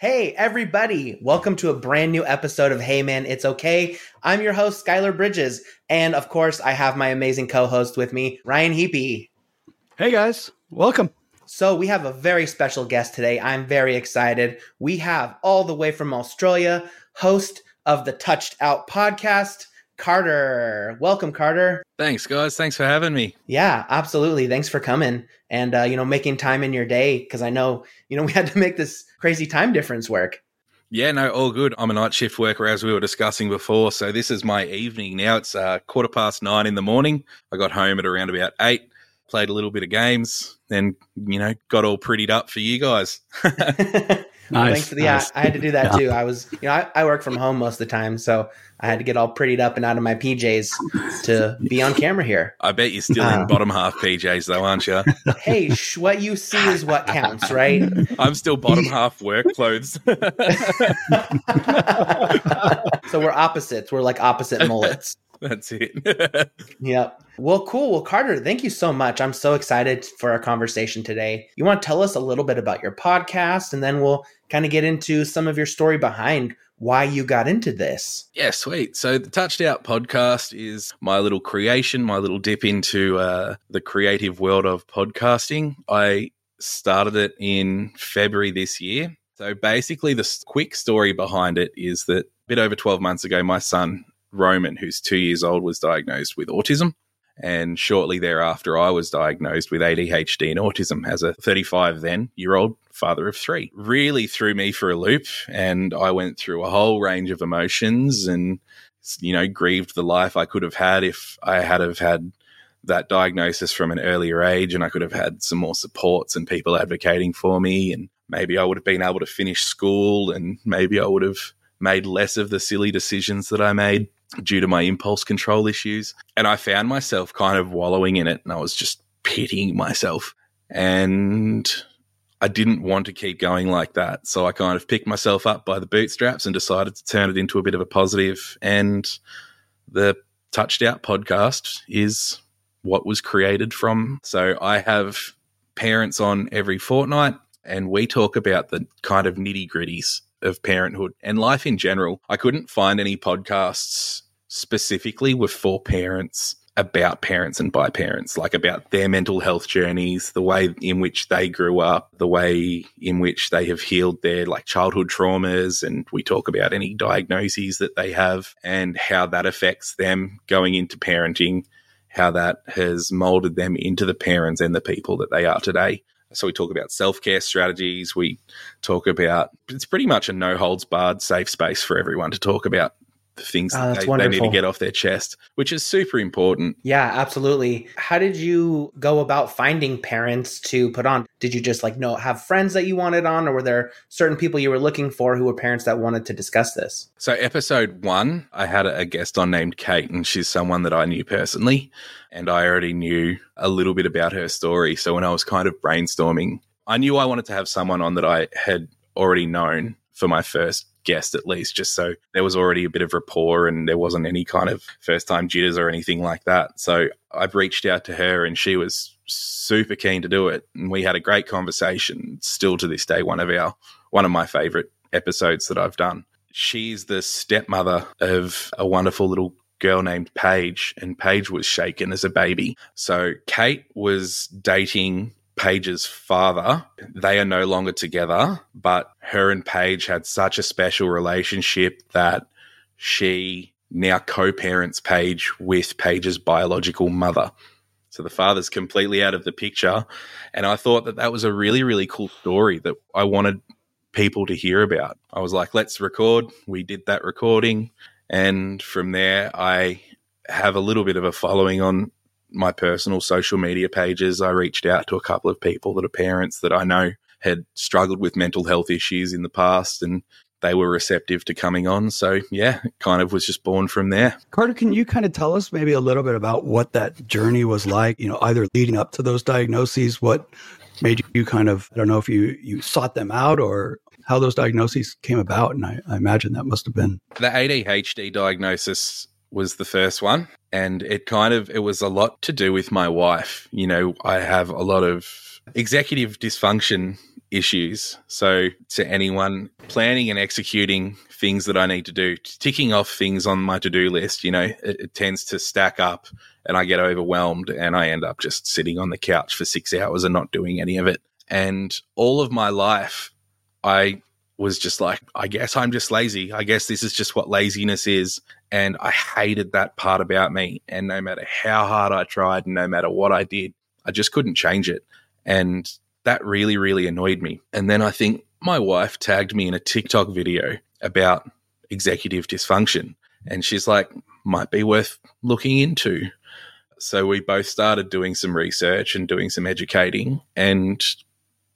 Hey, everybody. Welcome to a brand new episode of Hey Man, It's Okay. I'm your host, Skylar Bridges. And of course, I have my amazing co host with me, Ryan Heapy. Hey, guys. Welcome. So, we have a very special guest today. I'm very excited. We have all the way from Australia, host of the Touched Out podcast, Carter. Welcome, Carter. Thanks, guys. Thanks for having me. Yeah, absolutely. Thanks for coming and uh, you know making time in your day because I know you know we had to make this crazy time difference work. Yeah, no, all good. I'm a night shift worker, as we were discussing before. So this is my evening now. It's uh, quarter past nine in the morning. I got home at around about eight, played a little bit of games, then you know got all prettied up for you guys. Nice. Thanks for the, nice. yeah, I had to do that yeah. too. I was, you know, I, I, work from home most of the time, so I had to get all prettied up and out of my PJs to be on camera here. I bet you're still uh, in bottom half PJs though, aren't you? Hey, sh- what you see is what counts, right? I'm still bottom half work clothes. so we're opposites. We're like opposite mullets. That's it. yep. Well, cool. Well, Carter, thank you so much. I'm so excited for our conversation today. You want to tell us a little bit about your podcast, and then we'll kind of get into some of your story behind why you got into this. Yeah, sweet. So the Touched Out podcast is my little creation, my little dip into uh, the creative world of podcasting. I started it in February this year. So basically, the quick story behind it is that a bit over 12 months ago, my son Roman, who's two years old, was diagnosed with autism. And shortly thereafter, I was diagnosed with ADHD and autism as a 35 then year old father of three. Really threw me for a loop. And I went through a whole range of emotions and, you know, grieved the life I could have had if I had have had that diagnosis from an earlier age and I could have had some more supports and people advocating for me. And maybe I would have been able to finish school and maybe I would have made less of the silly decisions that I made due to my impulse control issues. And I found myself kind of wallowing in it and I was just pitying myself. And I didn't want to keep going like that. So I kind of picked myself up by the bootstraps and decided to turn it into a bit of a positive. And the Touched Out podcast is what was created from. So I have parents on every fortnight and we talk about the kind of nitty gritties of parenthood and life in general. I couldn't find any podcasts specifically with for parents about parents and by parents, like about their mental health journeys, the way in which they grew up, the way in which they have healed their like childhood traumas. And we talk about any diagnoses that they have and how that affects them going into parenting, how that has molded them into the parents and the people that they are today. So we talk about self care strategies. We talk about it's pretty much a no holds barred safe space for everyone to talk about the things oh, that ah, they, they, need to get off their chest, which is super important. Yeah, absolutely. How did you go about finding parents to put on? Did you just like know have friends that you wanted on, or were there certain people you were looking for who were parents that wanted to discuss this? So, episode one, I had a guest on named Kate, and she's someone that I knew personally, and I already knew a little bit about her story. So, when I was kind of brainstorming, I knew I wanted to have someone on that I had already known for my first guest at least, just so there was already a bit of rapport and there wasn't any kind of first time jitters or anything like that. So I've reached out to her and she was super keen to do it. And we had a great conversation. Still to this day, one of our one of my favorite episodes that I've done. She's the stepmother of a wonderful little girl named Paige, and Paige was shaken as a baby. So Kate was dating Paige's father. They are no longer together, but her and Paige had such a special relationship that she now co parents Paige with Paige's biological mother. So the father's completely out of the picture. And I thought that that was a really, really cool story that I wanted people to hear about. I was like, let's record. We did that recording. And from there, I have a little bit of a following on my personal social media pages, I reached out to a couple of people that are parents that I know had struggled with mental health issues in the past and they were receptive to coming on. So, yeah, it kind of was just born from there. Carter, can you kind of tell us maybe a little bit about what that journey was like, you know, either leading up to those diagnoses, what made you kind of, I don't know if you, you sought them out or how those diagnoses came about. And I, I imagine that must have been. The ADHD diagnosis was the first one. And it kind of, it was a lot to do with my wife. You know, I have a lot of executive dysfunction issues. So, to anyone planning and executing things that I need to do, ticking off things on my to do list, you know, it, it, tends to stack up and I get overwhelmed and I end up just sitting on the couch for six hours and not doing any of it. And all of my life, I was just like, I guess I'm just lazy. I guess this is just what laziness is. And I hated that part about me. And no matter how hard I tried, no matter what I did, I just couldn't change it. And that really, really annoyed me. And then I think my wife tagged me in a TikTok video about executive dysfunction. And she's like, might be worth looking into. So we both started doing some research and doing some educating, and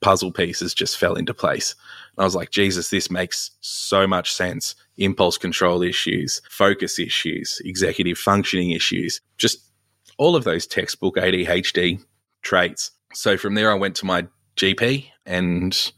puzzle pieces just fell into place. And I was like, Jesus, this makes so much sense. Impulse control issues, focus issues, executive functioning issues, just all of those textbook ADHD traits. So from there, I went to my GP and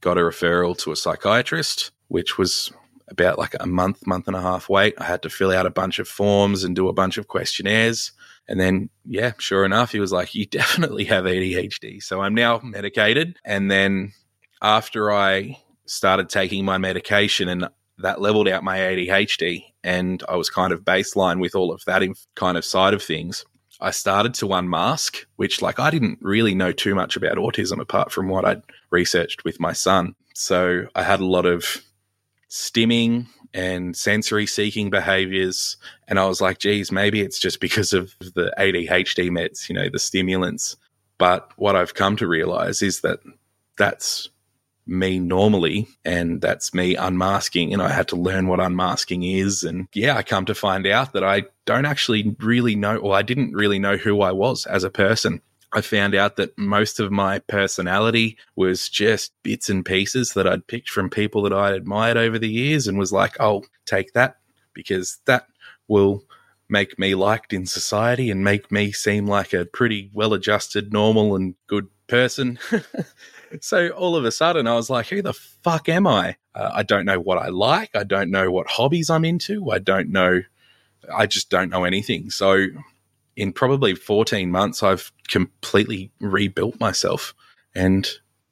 got a referral to a psychiatrist, which was about like a month, month and a half wait. I had to fill out a bunch of forms and do a bunch of questionnaires. And then, yeah, sure enough, he was like, You definitely have ADHD. So I'm now medicated. And then after I started taking my medication and that leveled out my ADHD, and I was kind of baseline with all of that kind of side of things. I started to unmask, which, like, I didn't really know too much about autism apart from what I'd researched with my son. So I had a lot of stimming and sensory seeking behaviors. And I was like, geez, maybe it's just because of the ADHD meds, you know, the stimulants. But what I've come to realize is that that's me normally and that's me unmasking and I had to learn what unmasking is and yeah I come to find out that I don't actually really know or I didn't really know who I was as a person I found out that most of my personality was just bits and pieces that I'd picked from people that I admired over the years and was like, I'll take that because that will make me liked in society and make me seem like a pretty well adjusted, normal, and good person. so all of a sudden, I was like, who the fuck am I? Uh, I don't know what I like. I don't know what hobbies I'm into. I don't know. I just don't know anything. So in probably 14 months, I've completely rebuilt myself. And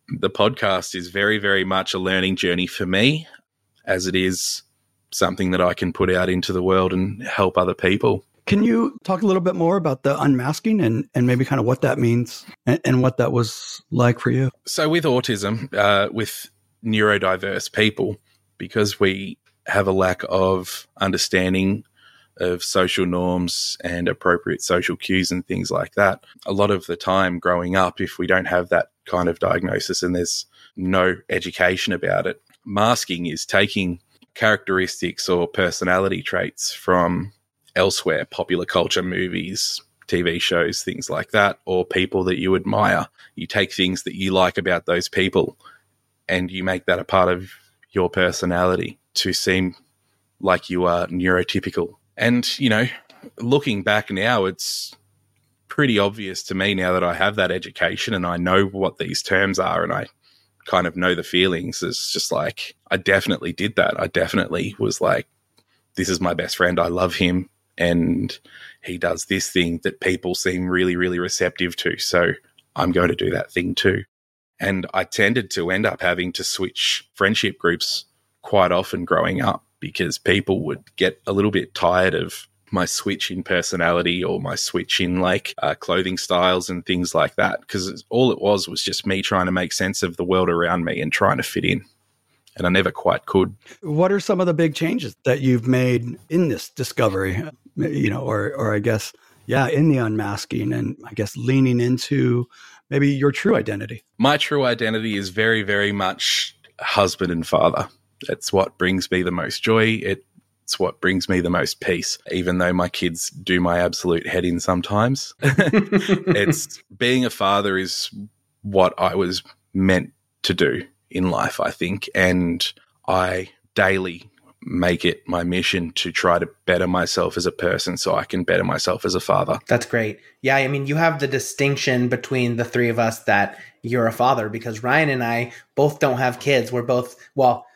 the podcast is very, very much a learning journey for me, as it is something that I can put out into the world and help other people. Can you talk a little bit more about the unmasking and, and maybe kind of what that means and, and what that was like for you? So, with autism, uh, with neurodiverse people, because we have a lack of understanding of social norms and appropriate social cues and things like that. A lot of the time growing up, if we don't have that kind of diagnosis and there's no education about it, masking is taking characteristics or personality traits from elsewhere, popular culture, movies, TV shows, things like that, or people that you admire. You take things that you like about those people and you make that a part of your personality to seem like you are neurotypical and, you know, looking back now, it's pretty obvious to me now that I have that education and I know what these terms are and I kind of know the feelings. It's just like, I definitely did that. I definitely was like, this is my best friend. I love him. And he does this thing that people seem really, really receptive to. So I'm going to do that thing too. And I tended to end up having to switch friendship groups quite often growing up because people would get a little bit tired of my switch in personality or my switch in like uh, clothing styles and things like that because all it was was just me trying to make sense of the world around me and trying to fit in and I never quite could. What are some of the big changes that you've made in this discovery, you know, or or I guess yeah, in the unmasking and I guess leaning into maybe your true identity? My true identity is very very much husband and father. It's what brings me the most joy. It's what brings me the most peace, even though my kids do my absolute head in sometimes. it's being a father is what I was meant to do in life, I think. And I daily make it my mission to try to better myself as a person so I can better myself as a father. That's great. Yeah, I mean, you have the distinction between the three of us that you're a father because Ryan and I both don't have kids. We're both, well,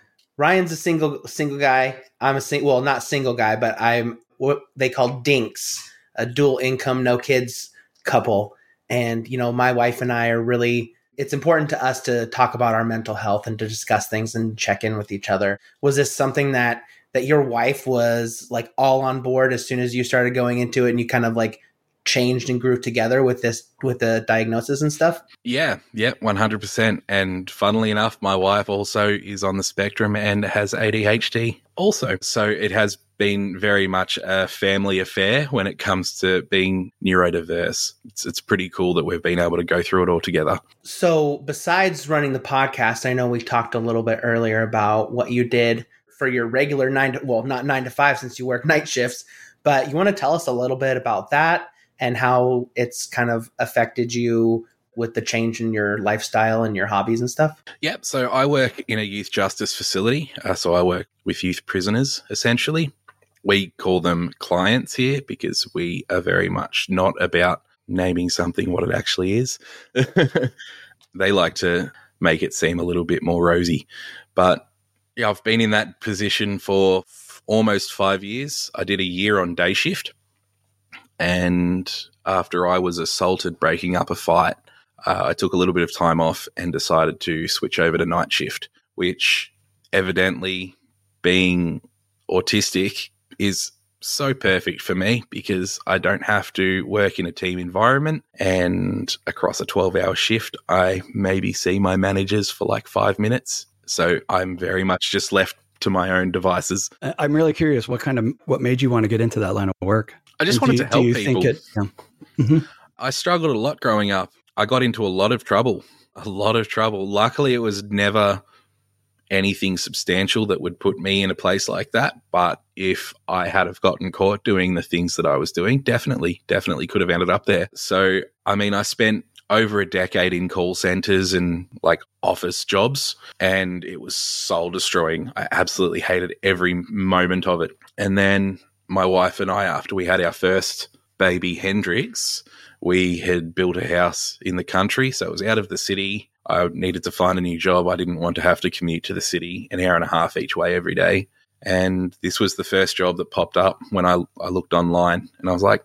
Ryan's a single single guy. I'm a single, well, not single guy, but I'm what they call dinks, a dual income, no kids couple. And, you know, my wife and I are really, it's important to us to talk about our mental health and to discuss things and check in with each other. Was this something that, that your wife was like all on board as soon as you started going into it and you kind of like changed and grew together with this with the diagnosis and stuff? Yeah yeah 100% and funnily enough my wife also is on the spectrum and has adhd also. So it has been very much a family affair when it comes to being neurodiverse. It's, it's pretty cool that we've been able to go through it all together. So besides running the podcast i know we talked a little bit earlier about what you did for your regular nine to well not nine to five since you work night shifts but you want to tell us a little bit about that and how it's kind of affected you with the change in your lifestyle and your hobbies and stuff? Yep. So I work in a youth justice facility. Uh, so I work with youth prisoners essentially. We call them clients here because we are very much not about naming something what it actually is. they like to make it seem a little bit more rosy. But yeah, I've been in that position for f- almost five years. I did a year on day shift and after I was assaulted breaking up a fight, uh, I took a little bit of time off and decided to switch over to night shift, which evidently being autistic is so perfect for me because I don't have to work in a team environment. And across a 12 hour shift, I maybe see my managers for like five minutes. So I'm very much just left to my own devices. I'm really curious what kind of what made you want to get into that line of work? I just And wanted to help people. it- yeah. Mhm. I struggled a lot growing up. I got into a lot of trouble, a lot of trouble. Luckily, it was never anything substantial that would put me in a place like that. But if I had have gotten caught doing the things that I was doing, definitely, definitely could have ended up there. So, I mean, I spent over a decade in call centers and like office jobs, and it was soul destroying. I absolutely hated every moment of it. And then my wife and I, after we had our first baby Hendrix, we had built a house in the country. So it was out of the city. I needed to find a new job. I didn't want to have to commute to the city an hour and a half each way every day. And this was the first job that popped up when I, I looked online and I was like,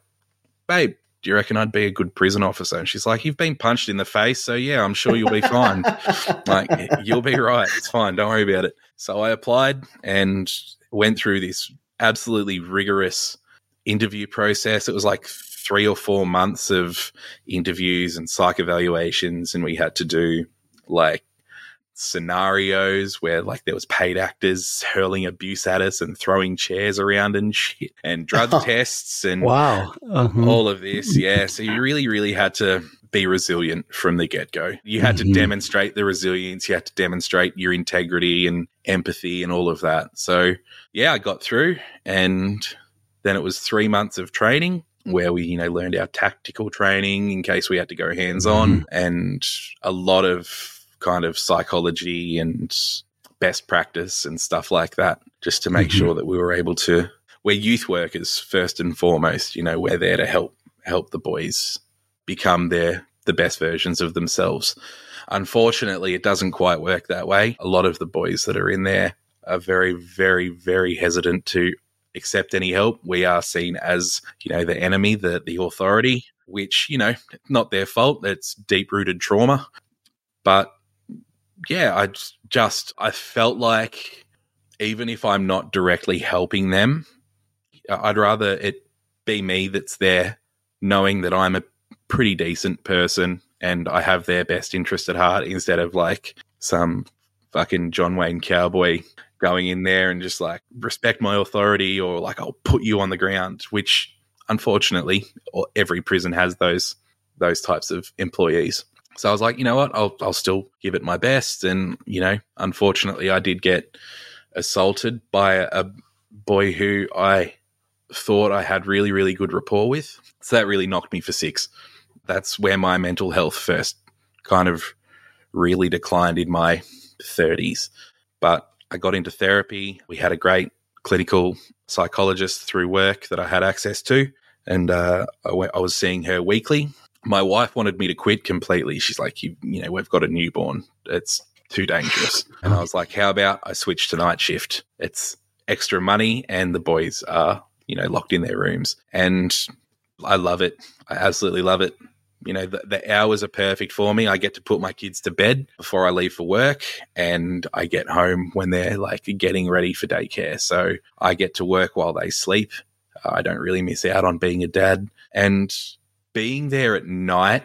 babe, do you reckon I'd be a good prison officer? And she's like, You've been punched in the face. So yeah, I'm sure you'll be fine. like, you'll be right. It's fine. Don't worry about it. So I applied and went through this absolutely rigorous interview process. It was like three or four months of interviews and psych evaluations, and we had to do like scenarios where like there was paid actors hurling abuse at us and throwing chairs around and shit and drug tests and Wow. Uh-huh. all of this. Yeah. So you really, really had to be resilient from the get go. You had to Mhm. demonstrate the resilience. You had to demonstrate your integrity and empathy and all of that. So yeah, I got through and then it was three months of training where we, you know, learned our tactical training in case we had to go hands on and a lot of kind of psychology and best practice and stuff like that, just to make Mhm. sure that we were able to we're youth workers first and foremost. You know, we're there to help help the boys become their the best versions of themselves. Unfortunately, it doesn't quite work that way. A lot of the boys that are in there are very, very, very hesitant to accept any help. We are seen as, you know, the enemy, the the authority, which, you know, not their fault. It's deep rooted trauma. But yeah, I just, just I felt like even if I'm not directly helping them, I'd rather it be me that's there knowing that I'm a pretty decent person and I have their best interest at heart instead of like some fucking John Wayne cowboy going in there and just like respect my authority or like I'll put you on the ground, which unfortunately or every prison has those those types of employees. So I was like, you know what, I'll I'll still give it my best. And, you know, unfortunately I did get assaulted by a, a boy who I thought I had really, really good rapport with. So that really knocked me for six. That's where my mental health first kind of really declined in my 30s. But I got into therapy. We had a great clinical psychologist through work that I had access to. And uh, I, went, I was seeing her weekly. My wife wanted me to quit completely. She's like, you, you know, we've got a newborn. It's too dangerous. And I was like, how about I switch to night shift? It's extra money and the boys are you know, locked in their rooms. And I love it. I absolutely love it. You know, the, the, hours are perfect for me. I get to put my kids to bed before I leave for work, and I get home when they're like getting ready for daycare. So I get to work while they sleep. I don't really miss out on being a dad. And being there at night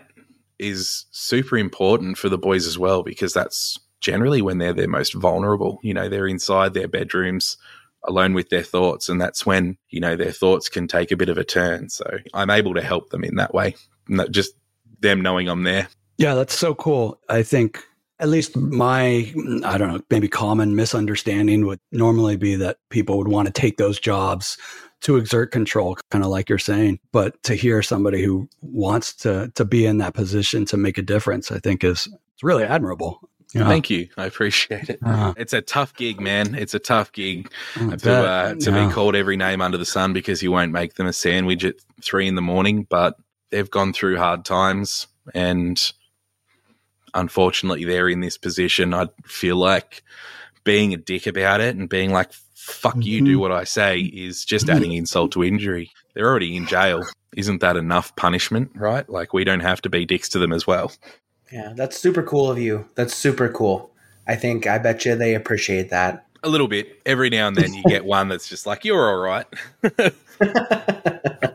is super important for the boys as well, because that's generally when they're their most vulnerable. You know, they're inside their bedrooms alone with their thoughts. And that's when, you know, their thoughts can take a bit of a turn. So I'm able to help them in that way, Not just them knowing I'm there. Yeah, that's so cool. I think at least my, I don't know, maybe common misunderstanding would normally be that people would want to take those jobs to exert control, kind of like you're saying. But to hear somebody who wants to to be in that position to make a difference, I think is it's really admirable. Yeah. Thank you. I appreciate it. Uh-huh. It's a tough gig, man. It's a tough gig to uh, to yeah. be called every name under the sun because you won't make them a sandwich at three in the morning. But they've gone through hard times, and unfortunately, they're in this position. I feel like being a dick about it and being like, "Fuck mm-hmm. you, do mm-hmm. what I say," is just adding insult to injury. They're already in jail. Isn't that enough punishment, right? Like we don't have to be dicks to them as well. Yeah, that's super cool of you. That's super cool. I think I bet you they appreciate that. A little bit. Every now and then you get one that's just like, you're all right.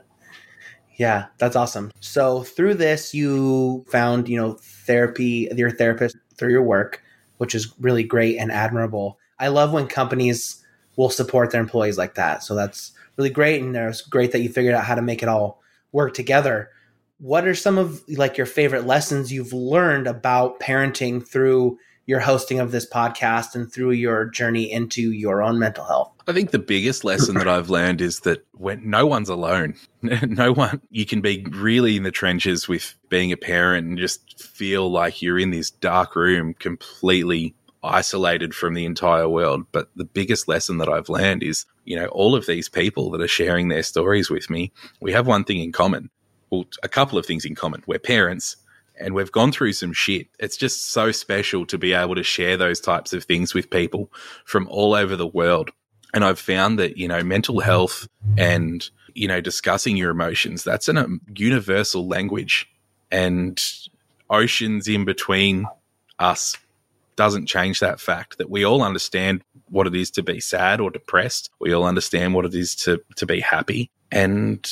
yeah, that's awesome. So through this, you found, you know, therapy, your therapist through your work, which is really great and admirable. I love when companies will support their employees like that. So that's really great. And it's great that you figured out how to make it all work together what are some of like your favorite lessons you've learned about parenting through your hosting of this podcast and through your journey into your own mental health? I think the biggest lesson that I've learned is that when no one's alone, no one, you can be really in the trenches with being a parent and just feel like you're in this dark room completely isolated from the entire world. But the biggest lesson that I've learned is, you know, all of these people that are sharing their stories with me, we have one thing in common well, a couple of things in common. We're parents and we've gone through some shit. It's just so special to be able to share those types of things with people from all over the world. And I've found that, you know, mental health and, you know, discussing your emotions, that's a um, universal language. And oceans in between us doesn't change that fact that we all understand what it is to be sad or depressed. We all understand what it is to, to be happy. And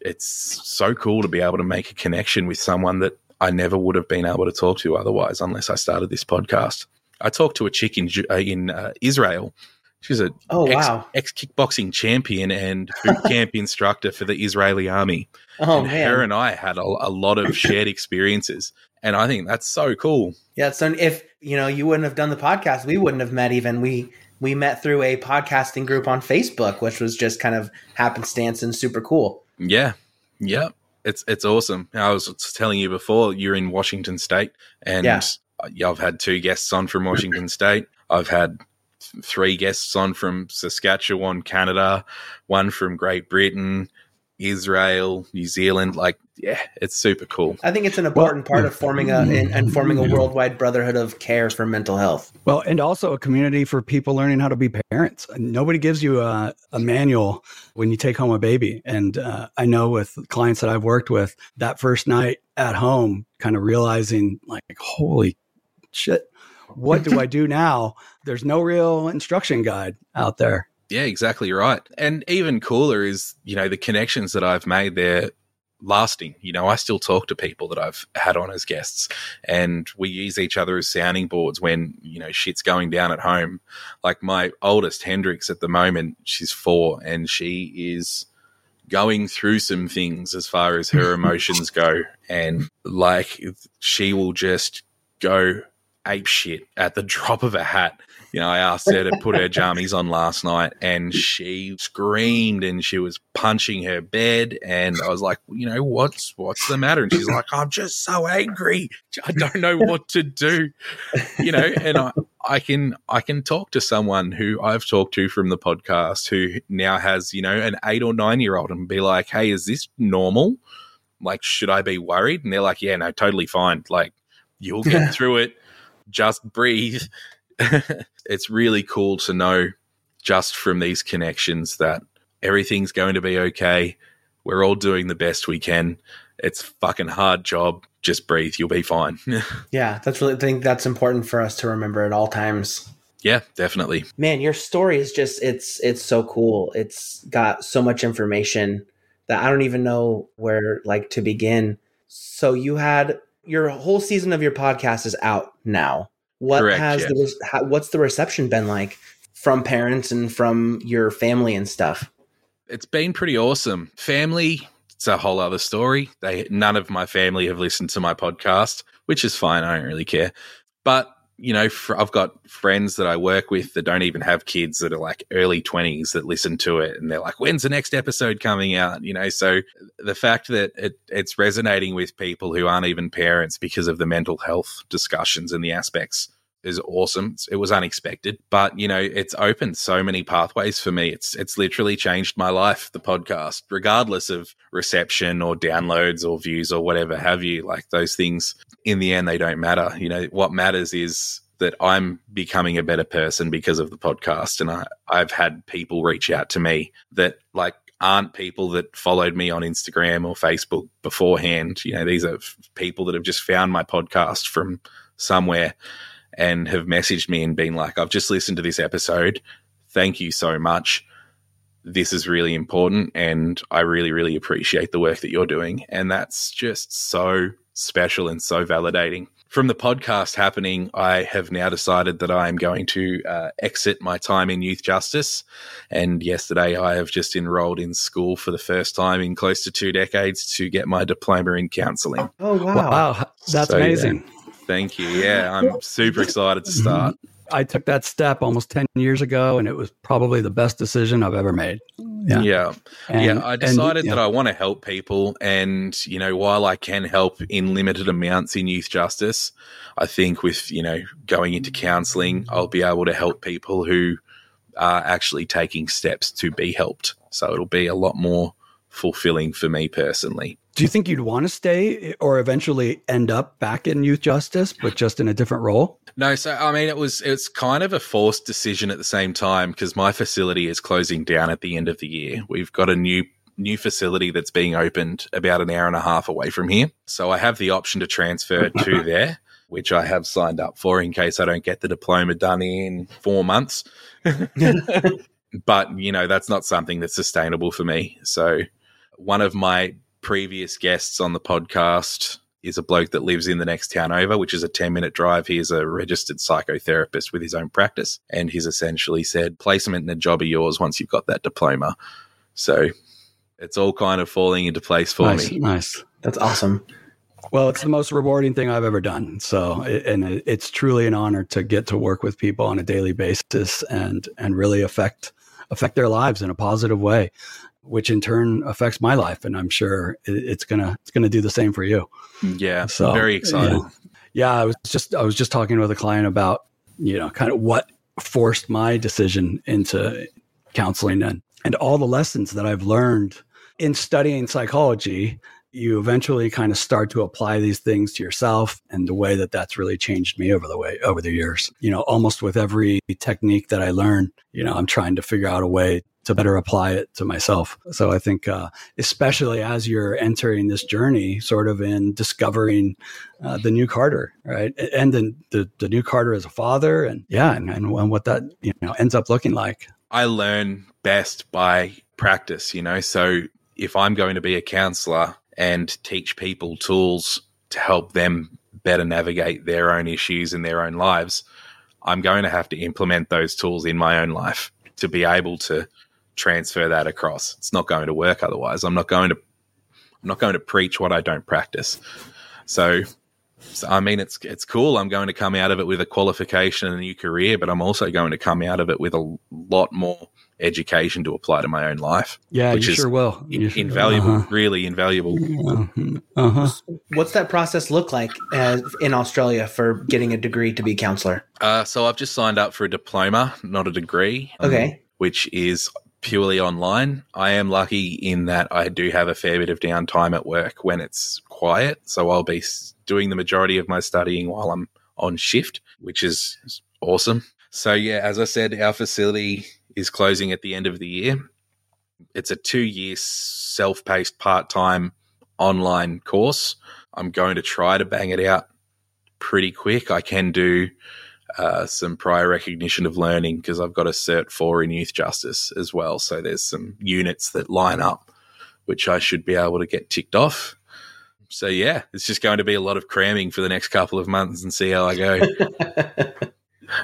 it's so cool to be able to make a connection with someone that I never would have been able to talk to otherwise, unless I started this podcast. I talked to a chick in uh, in uh, Israel. She's a oh ex, wow ex kickboxing champion and boot camp instructor for the Israeli army. Oh and man, her and I had a, a lot of shared experiences, and I think that's so cool. Yeah, so if you know you wouldn't have done the podcast, we wouldn't have met. Even we we met through a podcasting group on Facebook, which was just kind of happenstance and super cool. Yeah, yeah, it's it's awesome. I was telling you before you're in Washington State, and yeah. Uh, I've had two guests on from Washington State. I've had three guests on from Saskatchewan, Canada, one from Great Britain, Israel, New Zealand. Like, yeah, it's super cool. I think it's an important well, part of forming a and, and, forming a worldwide brotherhood of care for mental health. Well, and also a community for people learning how to be parents. Nobody gives you a, a manual when you take home a baby. And uh, I know with clients that I've worked with, that first night at home, kind of realizing like, holy shit, what do I do now? There's no real instruction guide out there. Yeah, exactly right. And even cooler is, you know, the connections that I've made there lasting. You know, I still talk to people that I've had on as guests and we use each other as sounding boards when, you know, shit's going down at home. Like my oldest Hendrix at the moment, she's four and she is going through some things as far as her emotions go. And like she will just go ape shit at the drop of a hat you know, I asked her to put her jammies on last night and she screamed and she was punching her bed. And I was like, you know, what's, what's the matter? And she's like, I'm just so angry. I don't know what to do, you know, and I, I can, I can talk to someone who I've talked to from the podcast who now has, you know, an eight or nine year old and be like, Hey, is this normal? Like, should I be worried? And they're like, yeah, no, totally fine. Like, you'll get through it. Just breathe. it's really cool to know just from these connections that Everything's going to be okay. We're all doing the best we can. It's fucking hard job. Just breathe. You'll be fine. yeah, that's really I think that's important for us to remember at all times. Yeah, definitely. Man, your story is just it's it's so cool. It's got so much information that I don't even know where like to begin. So you had your whole season of your podcast is out now. What Correct, has yes. the how, what's the reception been like from parents and from your family and stuff? It's been pretty awesome. Family, it's a whole other story. They none of my family have listened to my podcast, which is fine. I don't really care. But you know, I've got friends that I work with that don't even have kids that are like early 20s that listen to it and they're like, when's the next episode coming out? You know, so the fact that it, it's resonating with people who aren't even parents because of the mental health discussions and the aspects is awesome. It was unexpected, but you know, it's opened so many pathways for me. It's it's literally changed my life. The podcast, regardless of reception or downloads or views or whatever have you, like those things. In the end, they don't matter. You know, what matters is that I'm becoming a better person because of the podcast, and I I've had people reach out to me that like aren't people that followed me on Instagram or Facebook beforehand. You know, these are people that have just found my podcast from somewhere and have messaged me and been like, I've just listened to this episode. Thank you so much. This is really important. And I really, really appreciate the work that you're doing. And that's just so special and so validating. From the podcast happening, I have now decided that I am going to uh, exit my time in youth justice. And yesterday, I have just enrolled in school for the first time in close to two decades to get my diploma in counseling. Oh, wow. Wow. That's so, amazing. Yeah. Thank you. Yeah, I'm super excited to start. I took that step almost 10 years ago and it was probably the best decision I've ever made. Yeah. Yeah. And, yeah I decided and, yeah. that I want to help people. And, you know, while I can help in limited amounts in youth justice, I think with, you know, going into counseling, I'll be able to help people who are actually taking steps to be helped. So it'll be a lot more fulfilling for me personally. Do you think you'd want to stay eh, or eventually end up back in youth justice, but just in a different role? No, so I mean, it was it's kind of a forced decision at the same time because my facility is closing down at the end of the year. We've got a new new facility that's being opened about an hour and a half away from here, so I have the option to transfer to there, which I have signed up for in case I don't get the diploma done in four months. but you know, that's not something that's sustainable for me. So one of my previous guests on the podcast is a bloke that lives in the next town over, which is a 10 minute drive. He is a registered psychotherapist with his own practice. And he's essentially said, placement and a job are yours once you've got that diploma. So it's all kind of falling into place for nice, me. Nice. That's awesome. Well, it's the most rewarding thing I've ever done. So, and it's truly an honor to get to work with people on a daily basis and, and really affect, affect their lives in a positive way which in turn affects my life. And I'm sure it's gonna it's gonna do the same for you. Yeah, so very excited. Yeah, yeah, I was just I was just talking with a client about you know kind of what forced my decision into counseling and and all the lessons that I've learned in studying psychology you eventually kind of start to apply these things to yourself and the way that that's really changed me over the way over the years you know almost with every technique that i learn you know i'm trying to figure out a way to better apply it to myself. So I think, uh, especially as you're entering this journey, sort of in discovering uh, the new Carter, right, and then the, the new Carter as a father, and yeah, and, and what that you know ends up looking like. I learn best by practice, you know. So if I'm going to be a counselor and teach people tools to help them better navigate their own issues in their own lives, I'm going to have to implement those tools in my own life to be able to transfer that across. It's not going to work otherwise. I'm not going to I'm not going to preach what I don't practice. So, so I mean it's it's cool. I'm going to come out of it with a qualification and a new career, but I'm also going to come out of it with a lot more education to apply to my own life. Yeah, which you sure will. You sure invaluable, uh-huh. really invaluable. Uh-huh. What's that process look like as, in Australia for getting a degree to be a counselor? Uh, so I've just signed up for a diploma, not a degree. Okay. Um, which is purely online. I am lucky in that I do have a fair bit of downtime at work when it's quiet. So I'll be doing the majority of my studying while I'm on shift, which is awesome. So, yeah, as I said, our facility is closing at the end of the year. It's a two year self paced part time online course. I'm going to try to bang it out pretty quick. I can do uh, some prior recognition of learning because I've got a Cert 4 in youth justice as well. So there's some units that line up, which I should be able to get ticked off. So yeah, it's just going to be a lot of cramming for the next couple of months and see how I go.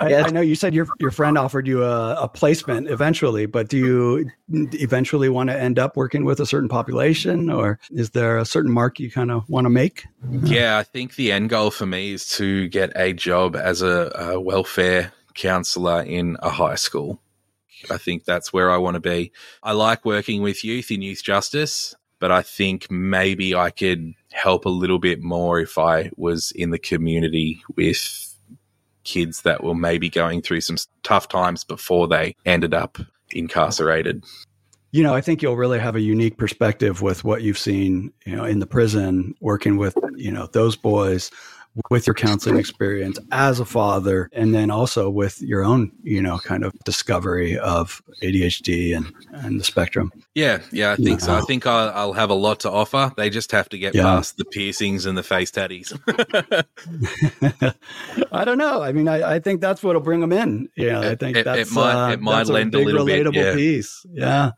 I, I, know you said your your friend offered you a, a, placement eventually, but do you eventually want to end up working with a certain population, or is there a certain mark you kind of want to make? Yeah, I think the end goal for me is to get a job as a, a welfare counselor in a high school. I think that's where I want to be. I like working with youth in youth justice, but I think maybe I could help a little bit more if I was in the community with kids that were maybe going through some tough times before they ended up incarcerated. You know, I think you'll really have a unique perspective with what you've seen, you know, in the prison, working with, you know, those boys with your counseling experience as a father and then also with your own you know kind of discovery of adhd and and the spectrum. Yeah yeah i think so. I think I'll, I'll, have a lot to offer. They just have to get yeah. past the piercings and the face tatties. I don't know. I mean I, I think that's what'll bring them in. Yeah i think it, that's uh, it might, it might lend a, a little relatable bit yeah. piece. Yeah.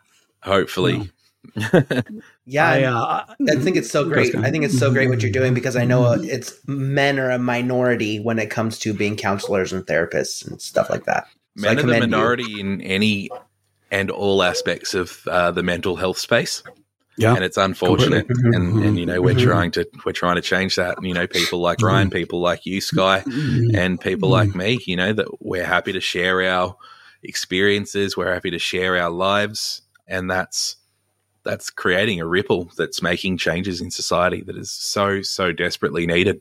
Hopefully. Yeah, I, uh, I, think it's so great. I think it's so great what you're doing because I know uh, it's men are a minority when it comes to being counselors and therapists and stuff like that. So men are the minority you. in any and all aspects of uh, the mental health space. Yeah, and it's unfortunate, and, and you know we're mm-hmm. trying to we're trying to change that. And, you know, people like mm-hmm. Ryan, people like you, Sky, mm-hmm. and people like me. You know that we're happy to share our experiences. We're happy to share our lives, and that's that's creating a ripple that's making changes in society that is so so desperately needed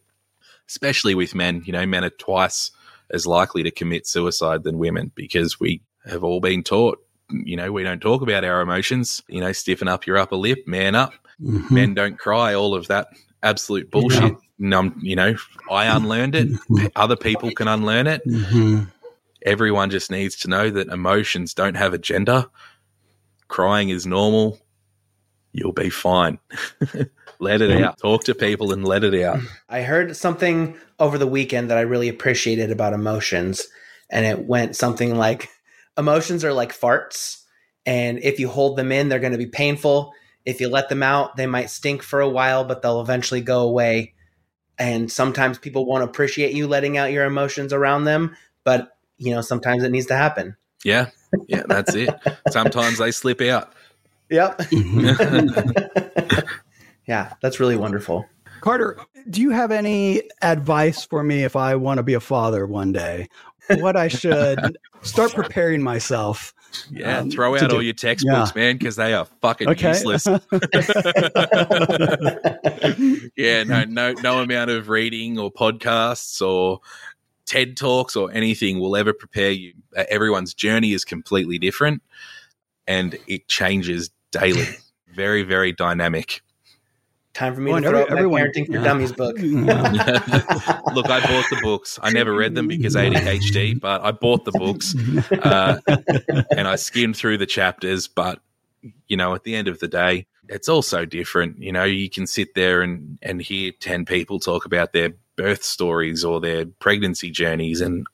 especially with men you know men are twice as likely to commit suicide than women because we have all been taught you know we don't talk about our emotions you know stiffen up your upper lip man up mm-hmm. men don't cry all of that absolute bullshit yeah. you know i unlearned it mm-hmm. other people can unlearn it mm-hmm. everyone just needs to know that emotions don't have a gender crying is normal you'll be fine. let it out. Talk to people and let it out. I heard something over the weekend that I really appreciated about emotions. And it went something like emotions are like farts. And if you hold them in, they're going to be painful. If you let them out, they might stink for a while, but they'll eventually go away. And sometimes people won't appreciate you letting out your emotions around them, but you know, sometimes it needs to happen. Yeah. Yeah, that's it. sometimes they slip out. Yep. yeah, that's really wonderful. Carter, do you have any advice for me if I want to be a father one day? What I should start preparing myself? Yeah, um, throw out all your textbooks, yeah. man, because they are fucking okay. useless. yeah, no, no, no amount of reading or podcasts or TED talks or anything will ever prepare you. Uh, everyone's journey is completely different, and it changes daily. very, very dynamic. Time for me well, to throw every, everyone, Parenting for yeah. Dummies book. Look, I bought the books. I never read them because ADHD, but I bought the books uh, and I skimmed through the chapters. But, you know, at the end of the day, it's all so different. You know, you can sit there and, and hear 10 people talk about their birth stories or their pregnancy journeys. And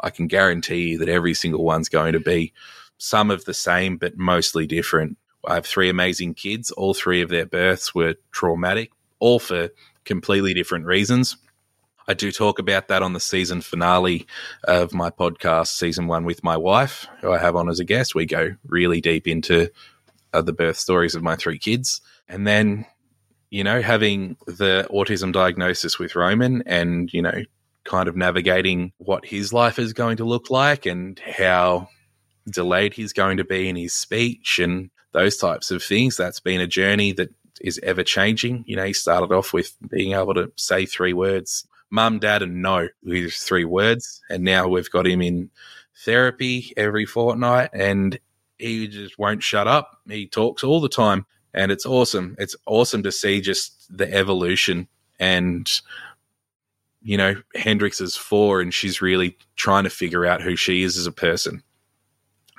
I can guarantee you that every single one's going to be some of the same, but mostly different. I have three amazing kids. All three of their births were traumatic, all for completely different reasons. I do talk about that on the season finale of my podcast, season one, with my wife, who I have on as a guest. We go really deep into uh, the birth stories of my three kids. And then, you know, having the autism diagnosis with Roman and, you know, kind of navigating what his life is going to look like and how delayed he's going to be in his speech and those types of things. That's been a journey that is ever changing. You know, he started off with being able to say three words mum, dad, and no with three words. And now we've got him in therapy every fortnight and he just won't shut up. He talks all the time. And it's awesome. It's awesome to see just the evolution. And, you know, Hendrix is four and she's really trying to figure out who she is as a person.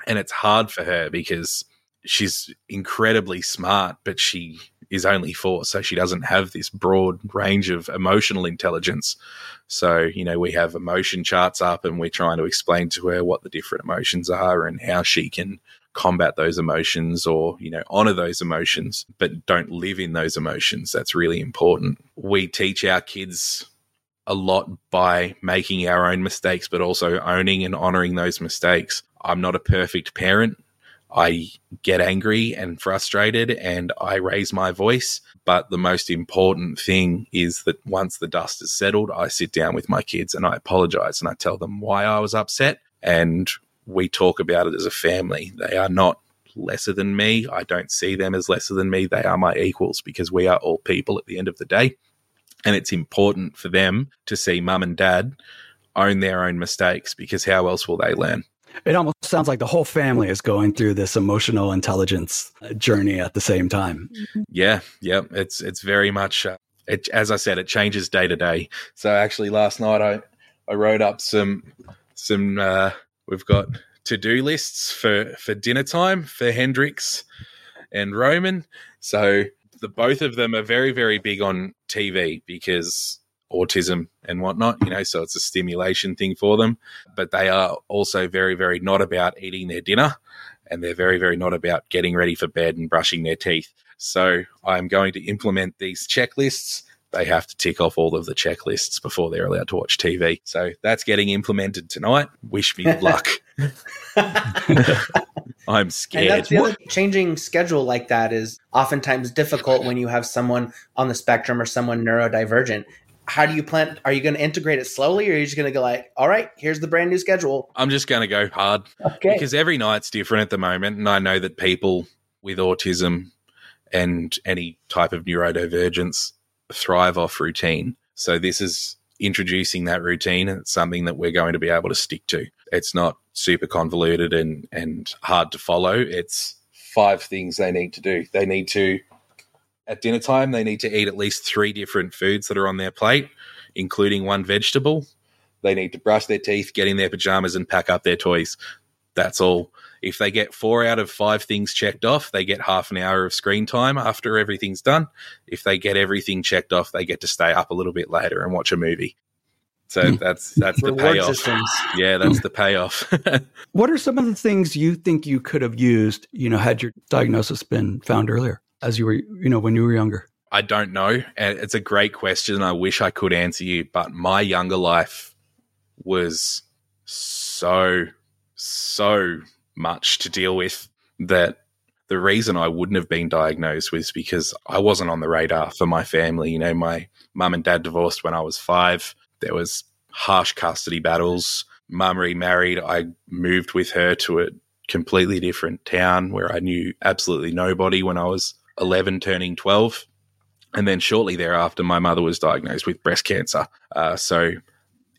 And it's hard for her because she's incredibly smart, but she is only four, so she doesn't have this broad range of emotional intelligence. So, you know, we have emotion charts up and we're trying to explain to her what the different emotions are and how she can combat those emotions or, you know, honor those emotions, but don't live in those emotions. That's really important. We teach our kids a lot by making our own mistakes, but also owning and honoring those mistakes. I'm not a perfect parent. I get angry and frustrated and I raise my voice. But the most important thing is that once the dust is settled, I sit down with my kids and I apologize and I tell them why I was upset. And we talk about it as a family. They are not lesser than me. I don't see them as lesser than me. They are my equals because we are all people at the end of the day. And it's important for them to see mum and dad own their own mistakes because how else will they learn? It almost sounds like the whole family is going through this emotional intelligence journey at the same time. Yeah, yeah, it's it's very much uh, it, as I said, it changes day to day. So actually, last night I I wrote up some some uh, we've got to do lists for for dinner time for Hendrix and Roman. So the both of them are very very big on TV because autism and whatnot, you know, so it's a stimulation thing for them. But they are also very, very not about eating their dinner and they're very, very not about getting ready for bed and brushing their teeth. So I'm going to implement these checklists. They have to tick off all of the checklists before they're allowed to watch TV. So that's getting implemented tonight. Wish me luck. I'm scared. And that's the other changing schedule like that is oftentimes difficult when you have someone on the spectrum or someone neurodivergent how do you plan? Are you going to integrate it slowly, or are you just going to go like, all right, here's the brand new schedule? I'm just going to go hard okay. because every night's different at the moment, and I know that people with autism and any type of neurodivergence thrive off routine. So this is introducing that routine, and it's something that we're going to be able to stick to. It's not super convoluted and and hard to follow. It's five things they need to do. They need to at dinner time, they need to eat at least three different foods that are on their plate, including one vegetable. They need to brush their teeth, get in their pajamas, and pack up their toys. That's all. If they get four out of five things checked off, they get half an hour of screen time after everything's done. If they get everything checked off, they get to stay up a little bit later and watch a movie. So hmm. that's that's the payoff. Systems. Yeah, that's the payoff. what are some of the things you think you could have used, you know, had your diagnosis been found earlier? As you were, you know, when you were younger? I don't know. It's a great question. I wish I could answer you, but my younger life was so, so much to deal with that the reason I wouldn't have been diagnosed was because I wasn't on the radar for my family. You know, my mum and dad divorced when I was five. There was harsh custody battles. Mum remarried. I moved with her to a completely different town where I knew absolutely nobody when I was 11 turning 12. And then shortly thereafter, my mother was diagnosed with breast cancer. Uh, so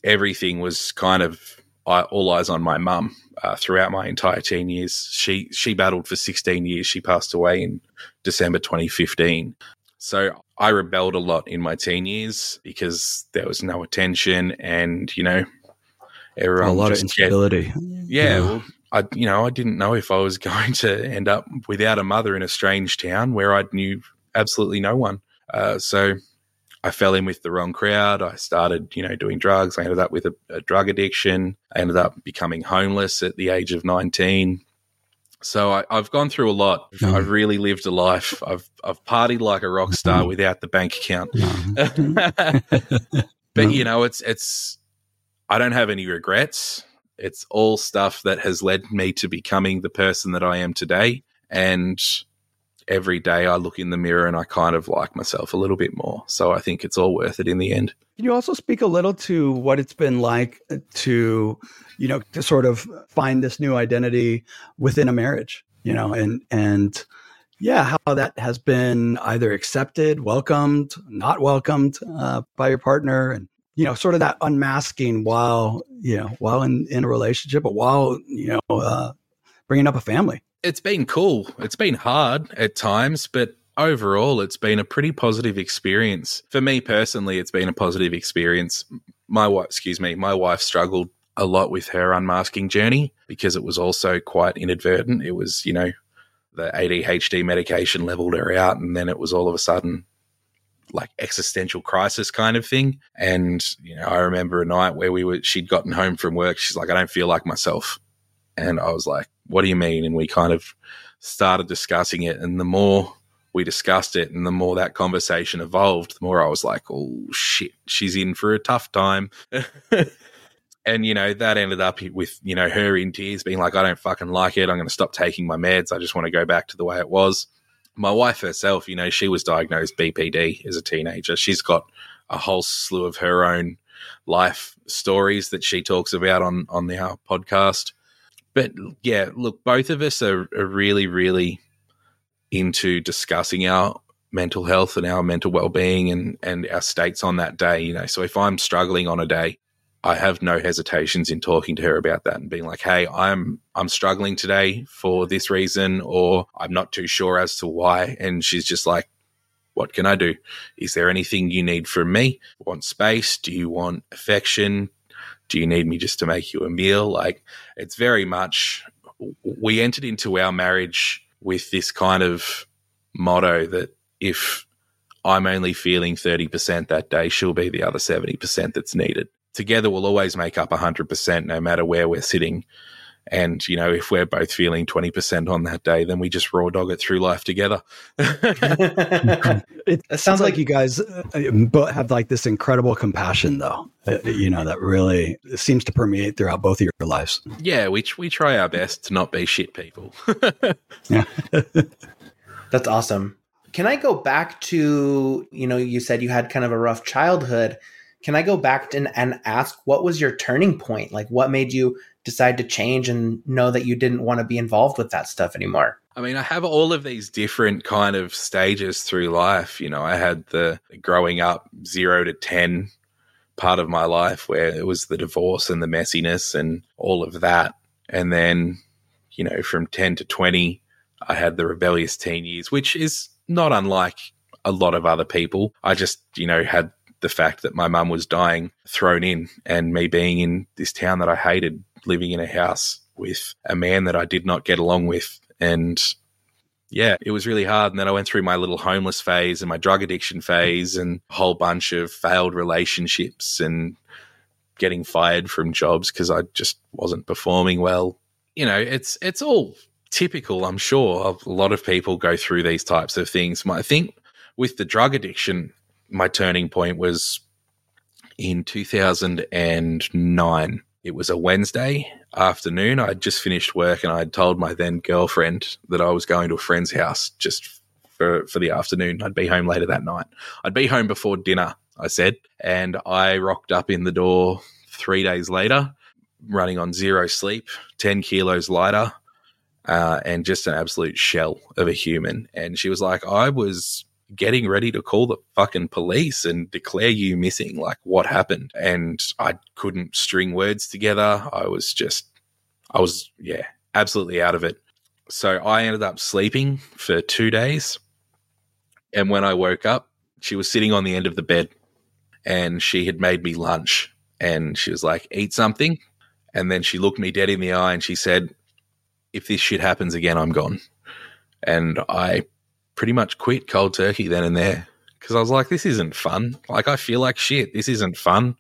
everything was kind of all eyes on my mum uh, throughout my entire teen years. She she battled for 16 years. She passed away in December 2015. So I rebelled a lot in my teen years because there was no attention, and you know, everyone a lot of instability. Yeah, yeah. Well, I, you know, I didn't know if I was going to end up without a mother in a strange town where I knew absolutely no one. Uh, so I fell in with the wrong crowd. I started, you know, doing drugs. I ended up with a, a drug addiction. I ended up becoming homeless at the age of 19. So I, have gone through a lot. I've really lived a life. I've I've partied like a rock star mm. without the bank account. But you know, it's it's I don't have any regrets. It's all stuff that has led me to becoming the person that I am today. And every day I look in the mirror and I kind of like myself a little bit more. So I think it's all worth it in the end. Can you also speak a little to what it's been like to, you know, to sort of find this new identity within a marriage, you know, and, and, yeah, how that has been either accepted, welcomed, not welcomed uh, by your partner, and you know, sort of that unmasking while, you know, while in, in a relationship, but while, you know, uh, bringing up a family. It's been cool. It's been hard at times, but overall, it's been a pretty positive experience. For me personally, it's been a positive experience. My wife, excuse me, my wife struggled a lot with her unmasking journey because it was also quite inadvertent. It was, you know, the ADHD medication leveled her out. And then it was all of a sudden like existential crisis kind of thing. And, you know, I remember a night where we were, she'd gotten home from work. She's like, I don't feel like myself. And I was like, what do you mean? And we kind of started discussing it. And the more we discussed it and the more that conversation evolved, the more I was like, oh shit, she's in for a tough time. and, you know, that ended up with, you know, her in tears being like, I don't fucking like it. I'm going to stop taking my meds. I just want to go back to the way it was. My wife herself, you know, she was diagnosed BPD as a teenager. She's got a whole slew of her own life stories that she talks about on on our uh, podcast. But yeah, look, both of us are, are really, really into discussing our mental health and our mental well-being and and our states on that day you know so if i'm struggling on a day i have no hesitations in talking to her about that and being like hey i'm i'm struggling today for this reason or i'm not too sure as to why. And she's just like what can i do? Is there anything you need from me? Want space? Do you want affection? Do you need me just to make you a meal? Like it's very much we entered into our marriage with this kind of motto that if I'm only feeling 30% that day, she'll be the other 70% that's needed. Together, we'll always make up 100% no matter where we're sitting. And, you know, if we're both feeling 20% on that day, then we just raw dog it through life together. it sounds like, like, you guys uh, have like this incredible compassion, though, uh, you know, that really seems to permeate throughout both of your lives. Yeah, we, we try our best to not be shit people. yeah. That's awesome. Can I go back to, you know, you said you had kind of a rough childhood. Can I go back and, and ask what was your turning point? Like, what made you decide to change and know that you didn't want to be involved with that stuff anymore? I mean, I have all of these different kind of stages through life. You know, I had the growing up zero to 10 part of my life where it was the divorce and the messiness and all of that. And then, you know, from 10 to 20, I had the rebellious teen years, which is not unlike a lot of other people. I just, you know, had the fact that my mum was dying thrown in and me being in this town that I hated, living in a house with a man that I did not get along with. And yeah, it was really hard. And then I went through my little homeless phase and my drug addiction phase and a whole bunch of failed relationships and getting fired from jobs because I just wasn't performing well. You know, it's it's all typical, I'm sure, a lot of people go through these types of things. I think with the drug addiction, my turning point was in 2009. It was a Wednesday afternoon. I'd just finished work and I'd told my then girlfriend that I was going to a friend's house just for, for the afternoon. I'd be home later that night. I'd be home before dinner, I said. And I rocked up in the door three days later, running on zero sleep, 10 kilos lighter, uh, and just an absolute shell of a human. And she was like, I was getting ready to call the fucking police and declare you missing. Like, what happened? And I couldn't string words together. I was just, I was, yeah, absolutely out of it. So I ended up sleeping for two days. And when I woke up, she was sitting on the end of the bed and she had made me lunch. And she was like, eat something. And then she looked me dead in the eye and she said, if this shit happens again, I'm gone. And I pretty much quit cold turkey then and there because I was like, this isn't fun. Like, I feel like shit. This isn't fun.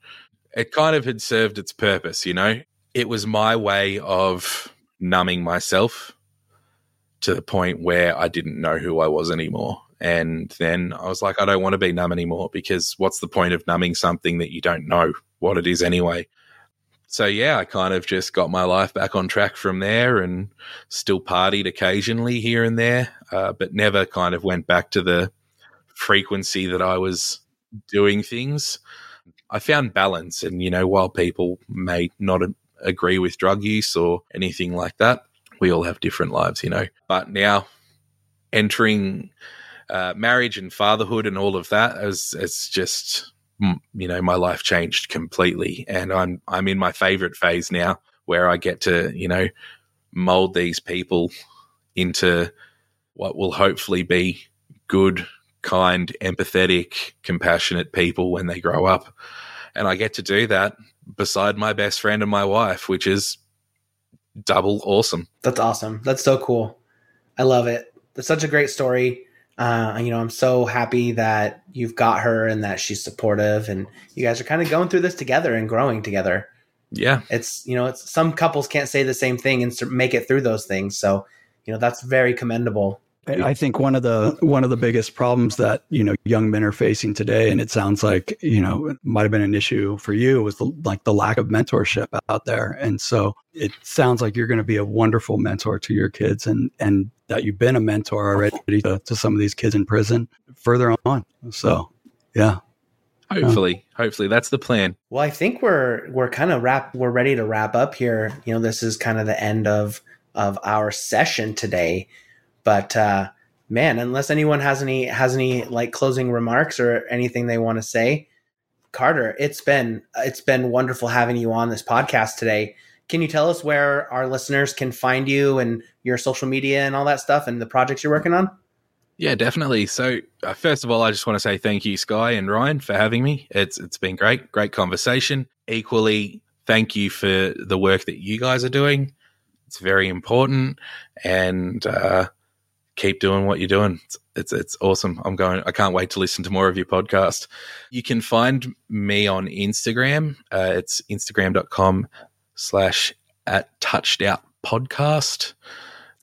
It kind of had served its purpose, you know? It was my way of numbing myself to the point where I didn't know who I was anymore. And then I was like, I don't want to be numb anymore because what's the point of numbing something that you don't know what it is anyway? So yeah, I kind of just got my life back on track from there, and still partied occasionally here and there, uh, but never kind of went back to the frequency that I was doing things. I found balance, and you know, while people may not a- agree with drug use or anything like that, we all have different lives, you know. But now, entering uh, marriage and fatherhood and all of that, as it's just you know my life changed completely. And i'm i'm in my favorite phase now where i get to you know mold these people into what will hopefully be good kind empathetic compassionate people when they grow up. And i get to do that beside my best friend and my wife which is double awesome. That's awesome. That's so cool. I love it. It's such a great story. Uh, you know, I'm so happy that you've got her and that she's supportive, and you guys are kind of going through this together and growing together. Yeah, it's you know, it's some couples can't say the same thing and make it through those things. So, you know, that's very commendable. I think one of the one of the biggest problems that you know young men are facing today, and it sounds like you know it might have been an issue for you, was the, like the lack of mentorship out there. And so it sounds like you're going to be a wonderful mentor to your kids, and and that you've been a mentor already to, to some of these kids in prison further on. So yeah, hopefully hopefully. That's the plan. Well i think we're we're kind of wrap we're ready to wrap up here. You know this is kind of the end of of our session today but uh, man, unless anyone has any has any like closing remarks or anything they want to say, Carter, it's been it's been wonderful having you on this podcast today. Can you tell us where our listeners can find you and your social media and all that stuff and the projects you're working on? Yeah, definitely. So, uh, first of all, I just want to say thank you, Sky and Ryan, for having me. It's it's been great, great conversation. Equally, thank you for the work that you guys are doing. It's very important, and uh, keep doing what you're doing. It's, it's, it's awesome. I'm going. I can't wait to listen to more of your podcast. You can find me on Instagram. Uh, it's instagram.com slash at touched out podcast.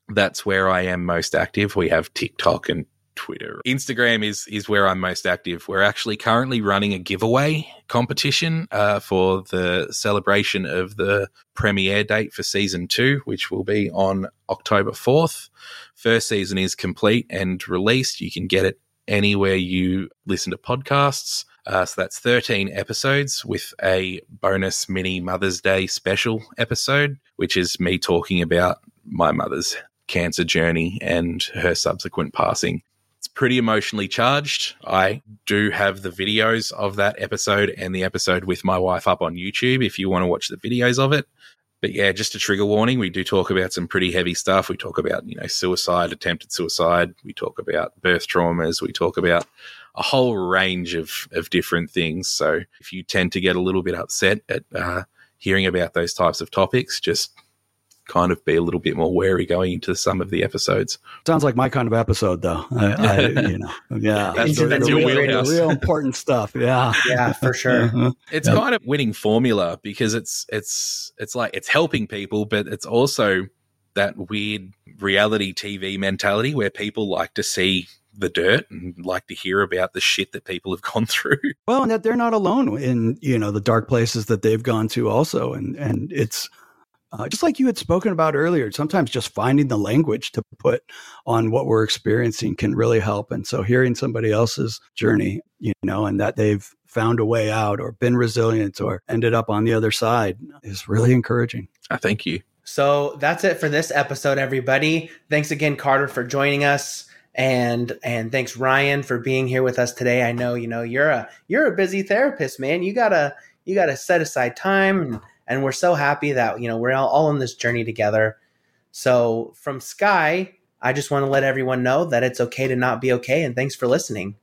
That's where I am most active. We have TikTok and Twitter. Instagram is is where I'm most active. We're actually currently running a giveaway competition uh, for the celebration of the premiere date for season two, which will be on October 4th. First season is complete and released. You can get it anywhere you listen to podcasts. Uh, so that's 13 episodes with a bonus mini Mother's Day special episode, which is me talking about my mother's cancer journey and her subsequent passing pretty emotionally charged. I do have the videos of that episode and the episode with my wife up on YouTube if you want to watch the videos of it. But yeah, just a trigger warning. We do talk about some pretty heavy stuff. We talk about, you know, suicide, attempted suicide. We talk about birth traumas. We talk about a whole range of, of different things. So if you tend to get a little bit upset at uh, hearing about those types of topics, just kind of be a little bit more wary going into some of the episodes. Sounds like my kind of episode, though. I, I you know, yeah, that's, that's, that's real, real, important stuff. Yeah, yeah, for sure. Uh-huh. It's yep. kind of winning formula because it's it's it's like it's helping people, but it's also that weird reality TV mentality where people like to see the dirt and like to hear about the shit that people have gone through. Well, and that they're not alone in you know the dark places that they've gone to also, and and it's uh, just like you had spoken about earlier, sometimes just finding the language to put on what we're experiencing can really help. And so hearing somebody else's journey, you know, and that they've found a way out or been resilient or ended up on the other side is really encouraging. Uh, thank you. So that's it for this episode, everybody. Thanks again, Carter, for joining us. And and thanks Ryan for being here with us today. I know you know you're a you're a busy therapist, man. You gotta you gotta set aside time and and we're so happy that you know we're all, all on this journey together. So from sky i just want to let everyone know that it's okay to not be okay and thanks for listening